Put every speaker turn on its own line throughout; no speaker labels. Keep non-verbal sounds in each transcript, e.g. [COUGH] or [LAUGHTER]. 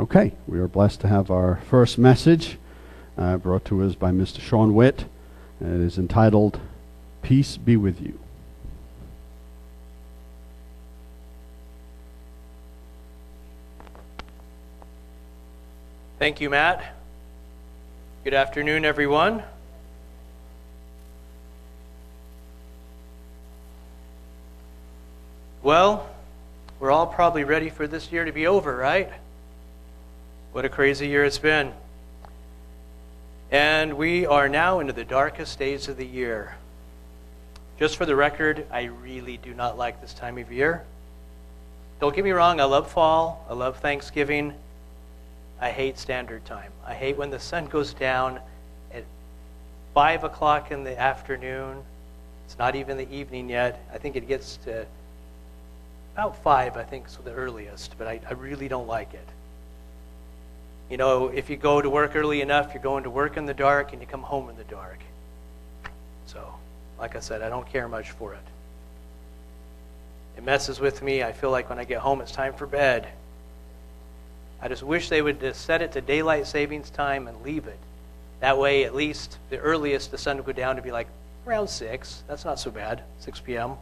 Okay, we are blessed to have our first message uh, brought to us by Mr. Shawn Witt. It is entitled, Peace Be With You.
Thank you, Matt. Good afternoon, everyone. Well, we're all probably ready for this year to be over, right? What a crazy year it's been. And we are now into the darkest days of the year. Just for the record, I really do not like this time of year. Don't get me wrong, I love fall, I love Thanksgiving. I hate standard time. I hate when the sun goes down at 5 o'clock in the afternoon. It's not even the evening yet. I think it gets to about 5, I think, is the earliest, but I, I really don't like it. You know, if you go to work early enough, you're going to work in the dark and you come home in the dark. So, like I said, I don't care much for it. It messes with me. I feel like when I get home, it's time for bed. I just wish they would just set it to daylight savings time and leave it. That way, at least the earliest the sun would go down to be like around 6. That's not so bad, 6 p.m.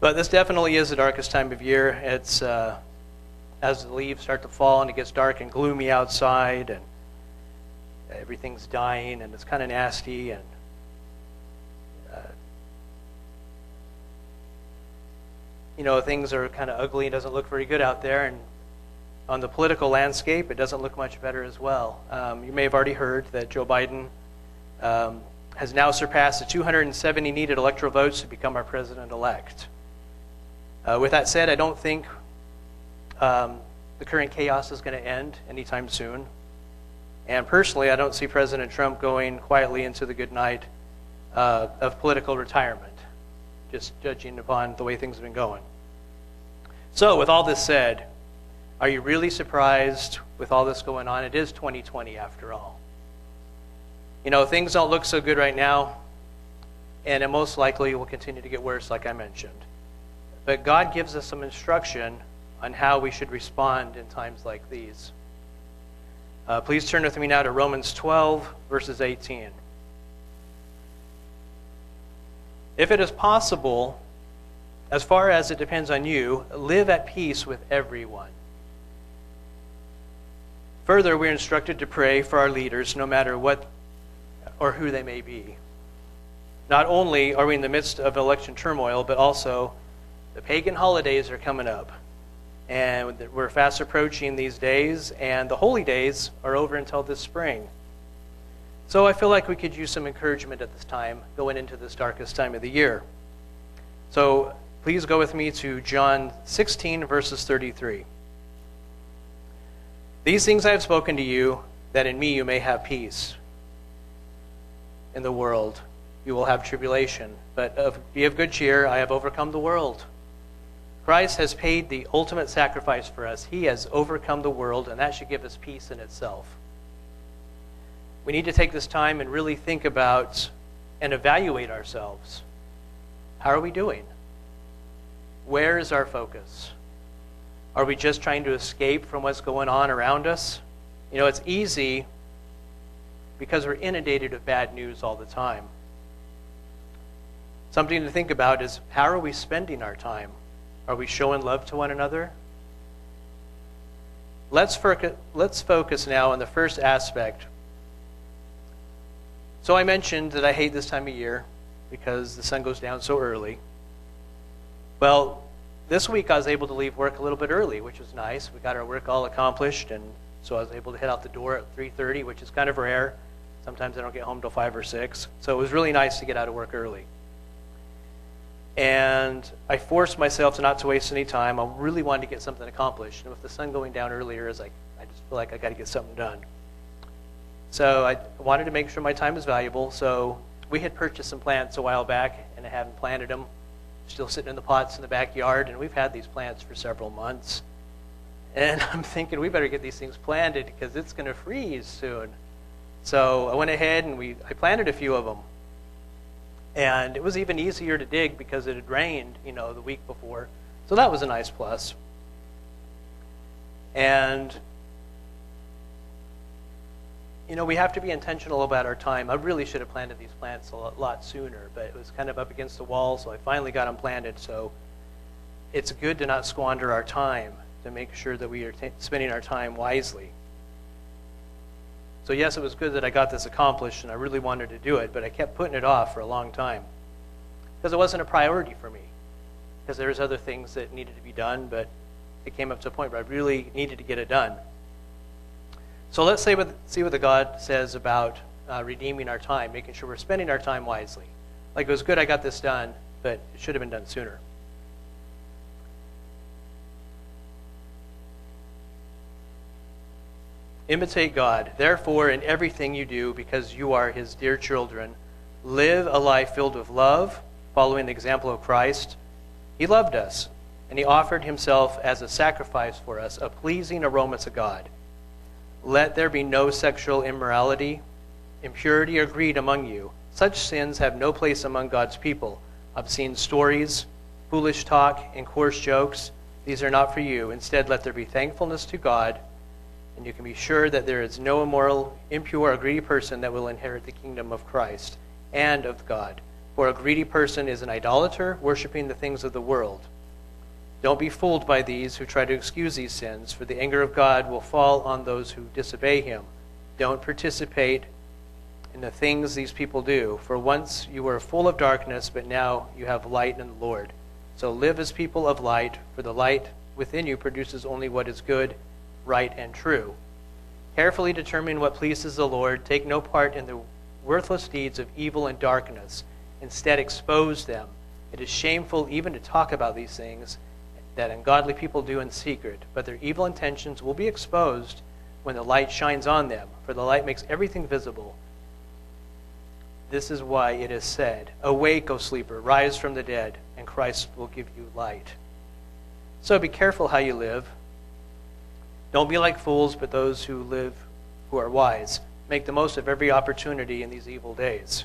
But this definitely is the darkest time of year. It's. Uh, as the leaves start to fall and it gets dark and gloomy outside and everything's dying and it's kind of nasty and uh, you know things are kind of ugly and doesn't look very good out there and on the political landscape it doesn't look much better as well. Um, you may have already heard that joe biden um, has now surpassed the 270 needed electoral votes to become our president-elect. Uh, with that said i don't think um, the current chaos is going to end anytime soon. And personally, I don't see President Trump going quietly into the good night uh, of political retirement, just judging upon the way things have been going. So, with all this said, are you really surprised with all this going on? It is 2020 after all. You know, things don't look so good right now, and it most likely will continue to get worse, like I mentioned. But God gives us some instruction on how we should respond in times like these. Uh, please turn with me now to Romans 12, verses 18. If it is possible, as far as it depends on you, live at peace with everyone. Further, we're instructed to pray for our leaders, no matter what or who they may be. Not only are we in the midst of election turmoil, but also the pagan holidays are coming up. And we're fast approaching these days, and the holy days are over until this spring. So I feel like we could use some encouragement at this time, going into this darkest time of the year. So please go with me to John 16, verses 33. These things I have spoken to you, that in me you may have peace. In the world you will have tribulation, but be of good cheer, I have overcome the world. Christ has paid the ultimate sacrifice for us. He has overcome the world, and that should give us peace in itself. We need to take this time and really think about and evaluate ourselves. How are we doing? Where is our focus? Are we just trying to escape from what's going on around us? You know, it's easy because we're inundated with bad news all the time. Something to think about is how are we spending our time? Are we showing love to one another? Let's, focus, let's focus now on the first aspect. So I mentioned that I hate this time of year because the sun goes down so early. Well, this week I was able to leave work a little bit early, which was nice. We got our work all accomplished, and so I was able to head out the door at 3:30, which is kind of rare. Sometimes I don't get home till five or six, so it was really nice to get out of work early and I forced myself to not to waste any time. I really wanted to get something accomplished. And with the sun going down earlier, is like I just feel like I got to get something done. So I wanted to make sure my time was valuable. So we had purchased some plants a while back, and I haven't planted them. Still sitting in the pots in the backyard, and we've had these plants for several months. And [LAUGHS] I'm thinking we better get these things planted because it's going to freeze soon. So I went ahead and we I planted a few of them and it was even easier to dig because it had rained, you know, the week before. So that was a nice plus. And, you know, we have to be intentional about our time. I really should have planted these plants a lot sooner, but it was kind of up against the wall, so I finally got them planted. So it's good to not squander our time, to make sure that we are t- spending our time wisely. So, yes, it was good that I got this accomplished and I really wanted to do it, but I kept putting it off for a long time because it wasn't a priority for me. Because there was other things that needed to be done, but it came up to a point where I really needed to get it done. So let's say what, see what the God says about uh, redeeming our time, making sure we're spending our time wisely. Like it was good I got this done, but it should have been done sooner. Imitate God, therefore, in everything you do, because you are his dear children. Live a life filled with love, following the example of Christ. He loved us, and he offered himself as a sacrifice for us, a pleasing aroma to God. Let there be no sexual immorality, impurity, or greed among you. Such sins have no place among God's people. Obscene stories, foolish talk, and coarse jokes, these are not for you. Instead, let there be thankfulness to God and you can be sure that there is no immoral, impure, or greedy person that will inherit the kingdom of Christ and of God. For a greedy person is an idolater, worshiping the things of the world. Don't be fooled by these who try to excuse these sins, for the anger of God will fall on those who disobey him. Don't participate in the things these people do, for once you were full of darkness, but now you have light in the Lord. So live as people of light, for the light within you produces only what is good right, and true. Carefully determine what pleases the Lord. Take no part in the worthless deeds of evil and darkness. Instead, expose them. It is shameful even to talk about these things that ungodly people do in secret, but their evil intentions will be exposed when the light shines on them, for the light makes everything visible. This is why it is said, Awake, O sleeper, rise from the dead, and Christ will give you light. So be careful how you live don't be like fools, but those who live who are wise. Make the most of every opportunity in these evil days.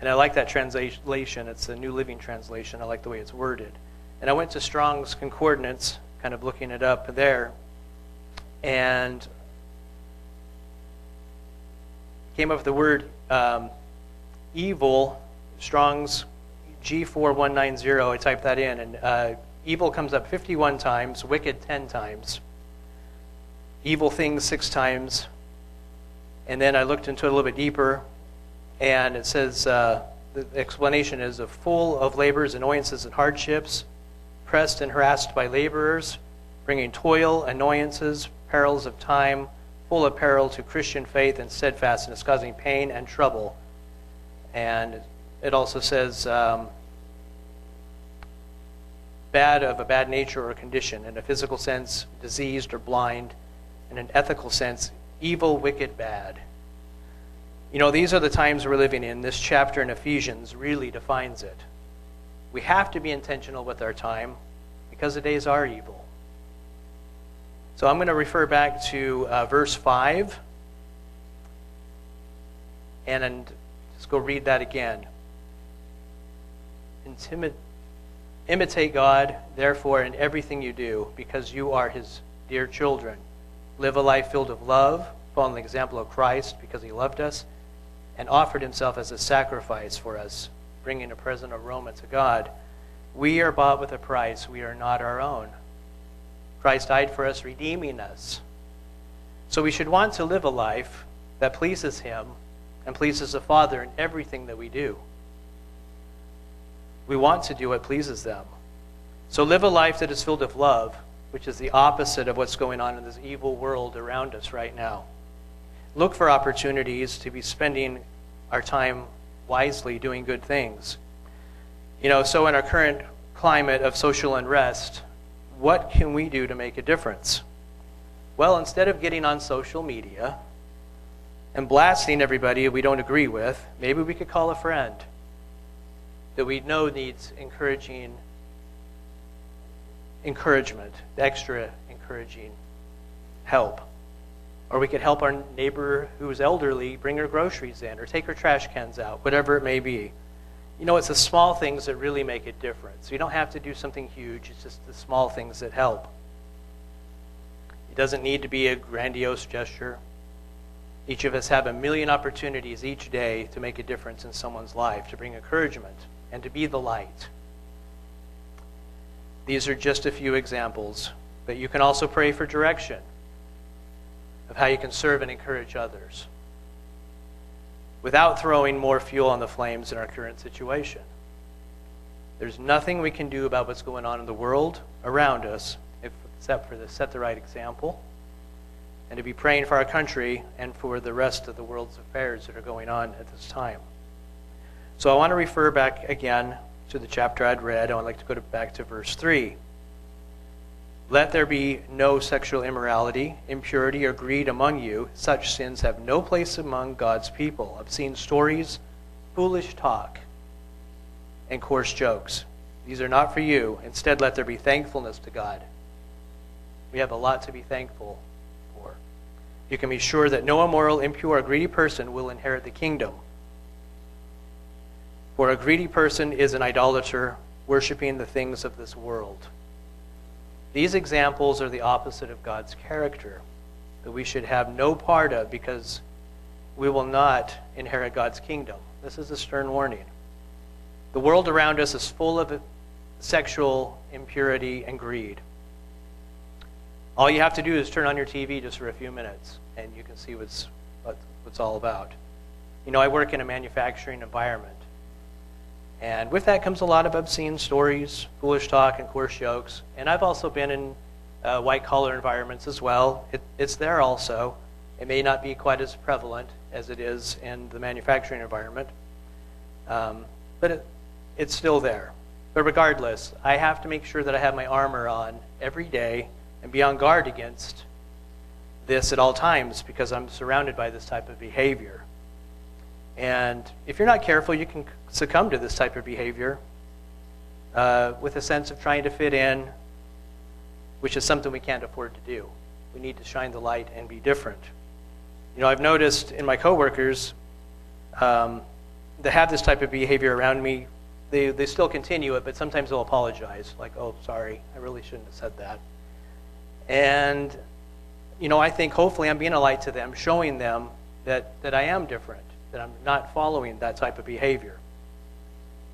And I like that translation. It's a New Living Translation. I like the way it's worded. And I went to Strong's Concordance, kind of looking it up there, and came up with the word um, evil, Strong's G4190. I typed that in, and uh, Evil comes up 51 times, wicked 10 times, evil things six times. And then I looked into it a little bit deeper, and it says uh, the explanation is of full of labors, annoyances, and hardships, pressed and harassed by laborers, bringing toil, annoyances, perils of time, full of peril to Christian faith and steadfastness, causing pain and trouble. And it also says, um, bad of a bad nature or condition. In a physical sense, diseased or blind. In an ethical sense, evil, wicked, bad. You know, these are the times we're living in. This chapter in Ephesians really defines it. We have to be intentional with our time because the days are evil. So I'm going to refer back to uh, verse 5 and, and just go read that again. Intimate, Imitate God, therefore, in everything you do, because you are his dear children. Live a life filled with love, following the example of Christ, because he loved us and offered himself as a sacrifice for us, bringing a present aroma to God. We are bought with a price. We are not our own. Christ died for us, redeeming us. So we should want to live a life that pleases him and pleases the Father in everything that we do. We want to do what pleases them. So live a life that is filled with love, which is the opposite of what's going on in this evil world around us right now. Look for opportunities to be spending our time wisely doing good things. You know, so in our current climate of social unrest, what can we do to make a difference? Well, instead of getting on social media and blasting everybody we don't agree with, maybe we could call a friend that we know needs encouraging encouragement, extra encouraging help. Or we could help our neighbor who's elderly bring her groceries in or take her trash cans out, whatever it may be. You know, it's the small things that really make a difference. You don't have to do something huge, it's just the small things that help. It doesn't need to be a grandiose gesture. Each of us have a million opportunities each day to make a difference in someone's life, to bring encouragement, and to be the light. These are just a few examples, but you can also pray for direction of how you can serve and encourage others without throwing more fuel on the flames in our current situation. There's nothing we can do about what's going on in the world around us except for to set the right example and to be praying for our country and for the rest of the world's affairs that are going on at this time. So I want to refer back again to the chapter I'd read. I would like to go to, back to verse 3. Let there be no sexual immorality, impurity, or greed among you. Such sins have no place among God's people. Obscene stories, foolish talk, and coarse jokes. These are not for you. Instead, let there be thankfulness to God. We have a lot to be thankful for. You can be sure that no immoral, impure, or greedy person will inherit the kingdom. For a greedy person is an idolater, worshiping the things of this world. These examples are the opposite of God's character that we should have no part of because we will not inherit God's kingdom. This is a stern warning. The world around us is full of sexual impurity and greed. All you have to do is turn on your TV just for a few minutes, and you can see what's, what, what's all about. You know, I work in a manufacturing environment, and with that comes a lot of obscene stories, foolish talk, and coarse jokes. And I've also been in uh, white collar environments as well. It, it's there also. It may not be quite as prevalent as it is in the manufacturing environment, um, but it, it's still there. But regardless, I have to make sure that I have my armor on every day and be on guard against this at all times because I'm surrounded by this type of behavior. And if you're not careful, you can succumb to this type of behavior uh, with a sense of trying to fit in, which is something we can't afford to do. We need to shine the light and be different. You know, I've noticed in my coworkers um, that have this type of behavior around me, they, they still continue it, but sometimes they'll apologize, like, oh, sorry, I really shouldn't have said that. And, you know, I think hopefully I'm being a light to them, showing them that, that I am different that I'm not following that type of behavior.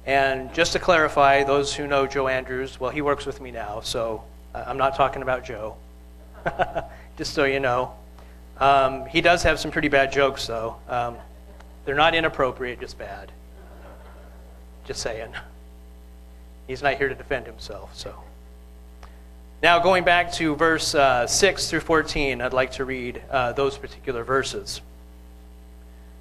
And just to clarify, those who know Joe Andrews, well, he works with me now, so I'm not talking about Joe, [LAUGHS] just so you know. Um, he does have some pretty bad jokes, though. Um, they're not inappropriate, just bad. Just saying. He's not here to defend himself, so. Now, going back to verse uh, 6 through 14, I'd like to read uh, those particular verses.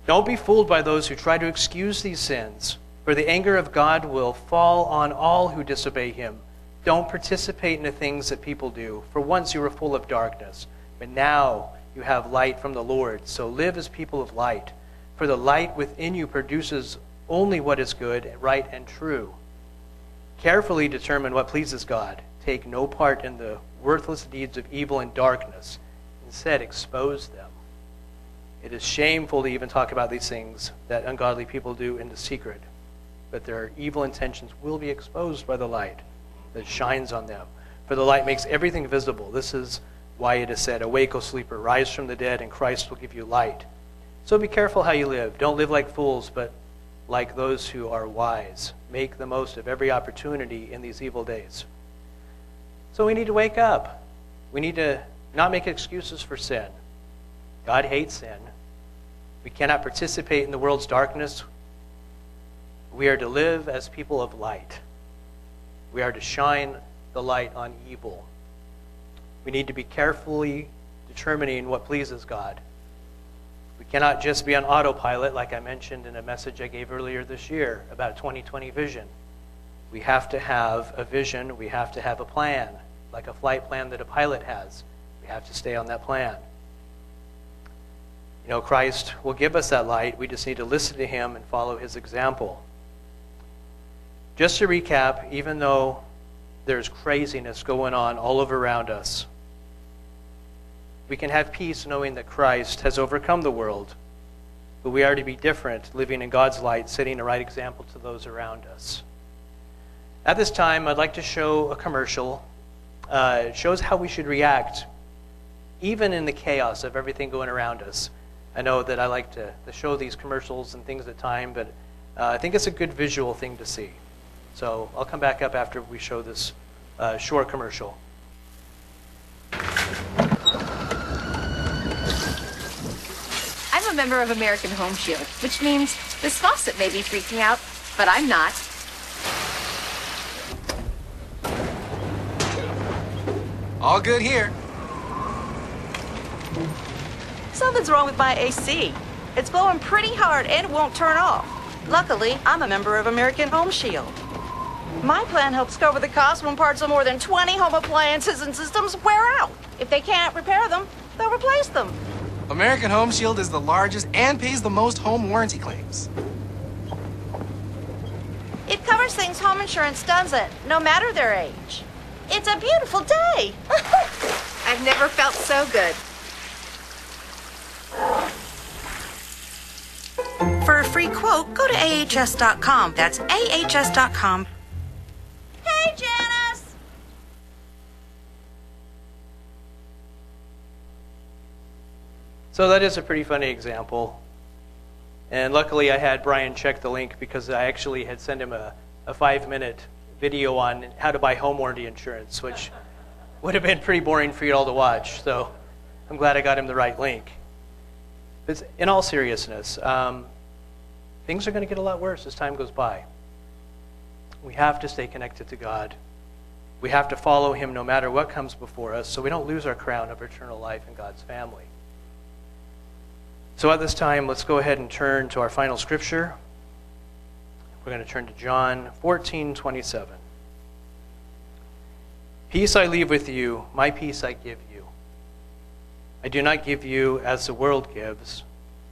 Don't be fooled by those who try to excuse these sins, for the anger of God will fall on all who disobey him. Don't participate in the things that people do, for once you were full of darkness, but now you have light from the Lord. So live as people of light, for the light within you produces only what is good, right, and true. Carefully determine what pleases God. Take no part in the worthless deeds of evil and darkness. Instead, expose them. It is shameful to even talk about these things that ungodly people do in the secret. But their evil intentions will be exposed by the light that shines on them. For the light makes everything visible. This is why it is said, Awake, O sleeper, rise from the dead, and Christ will give you light. So be careful how you live. Don't live like fools, but like those who are wise. Make the most of every opportunity in these evil days. So we need to wake up. We need to not make excuses for sin. God hates sin. We cannot participate in the world's darkness. We are to live as people of light. We are to shine the light on evil. We need to be carefully determining what pleases God. We cannot just be on autopilot, like I mentioned in a message I gave earlier this year about 2020 vision. We have to have a vision, we have to have a plan, like a flight plan that a pilot has. We have to stay on that plan. You know, Christ will give us that light. We just need to listen to him and follow his example. Just to recap, even though there's craziness going on all over around us, we can have peace knowing that Christ has overcome the world. But we are to be different, living in God's light, setting a right example to those around us. At this time, I'd like to show a commercial. Uh, it shows how we should react even in the chaos of everything going around us. I know that I like to, to show these commercials and things at time, but uh, I think it's a good visual thing to see. So I'll come back up after we show this uh, short commercial.
I'm a member of American Home Shield, which means this faucet may be freaking out, but I'm not.
All good here.
Something's wrong with my AC. It's blowing pretty hard and won't turn off. Luckily, I'm a member of American Home Shield. My plan helps cover the cost when parts of more than 20 home appliances and systems wear out. If they can't repair them, they'll replace them.
American Home Shield is the largest and pays the most home warranty claims.
It covers things home insurance doesn't, no matter their age. It's a beautiful day. [LAUGHS]
I've never felt so good.
For a free quote, go to ahs.com. That's ahs.com. Hey, Janice!
So that is a pretty funny example. And luckily, I had Brian check the link because I actually had sent him a, a five minute video on how to buy home warranty insurance, which [LAUGHS] would have been pretty boring for you all to watch. So I'm glad I got him the right link. But in all seriousness, um, things are going to get a lot worse as time goes by. We have to stay connected to God. We have to follow Him no matter what comes before us so we don't lose our crown of eternal life in God's family. So at this time, let's go ahead and turn to our final scripture. We're going to turn to John 14 27. Peace I leave with you, my peace I give you. I do not give you as the world gives.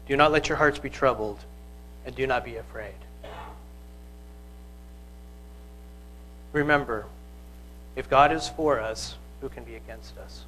Do not let your hearts be troubled, and do not be afraid. Remember, if God is for us, who can be against us?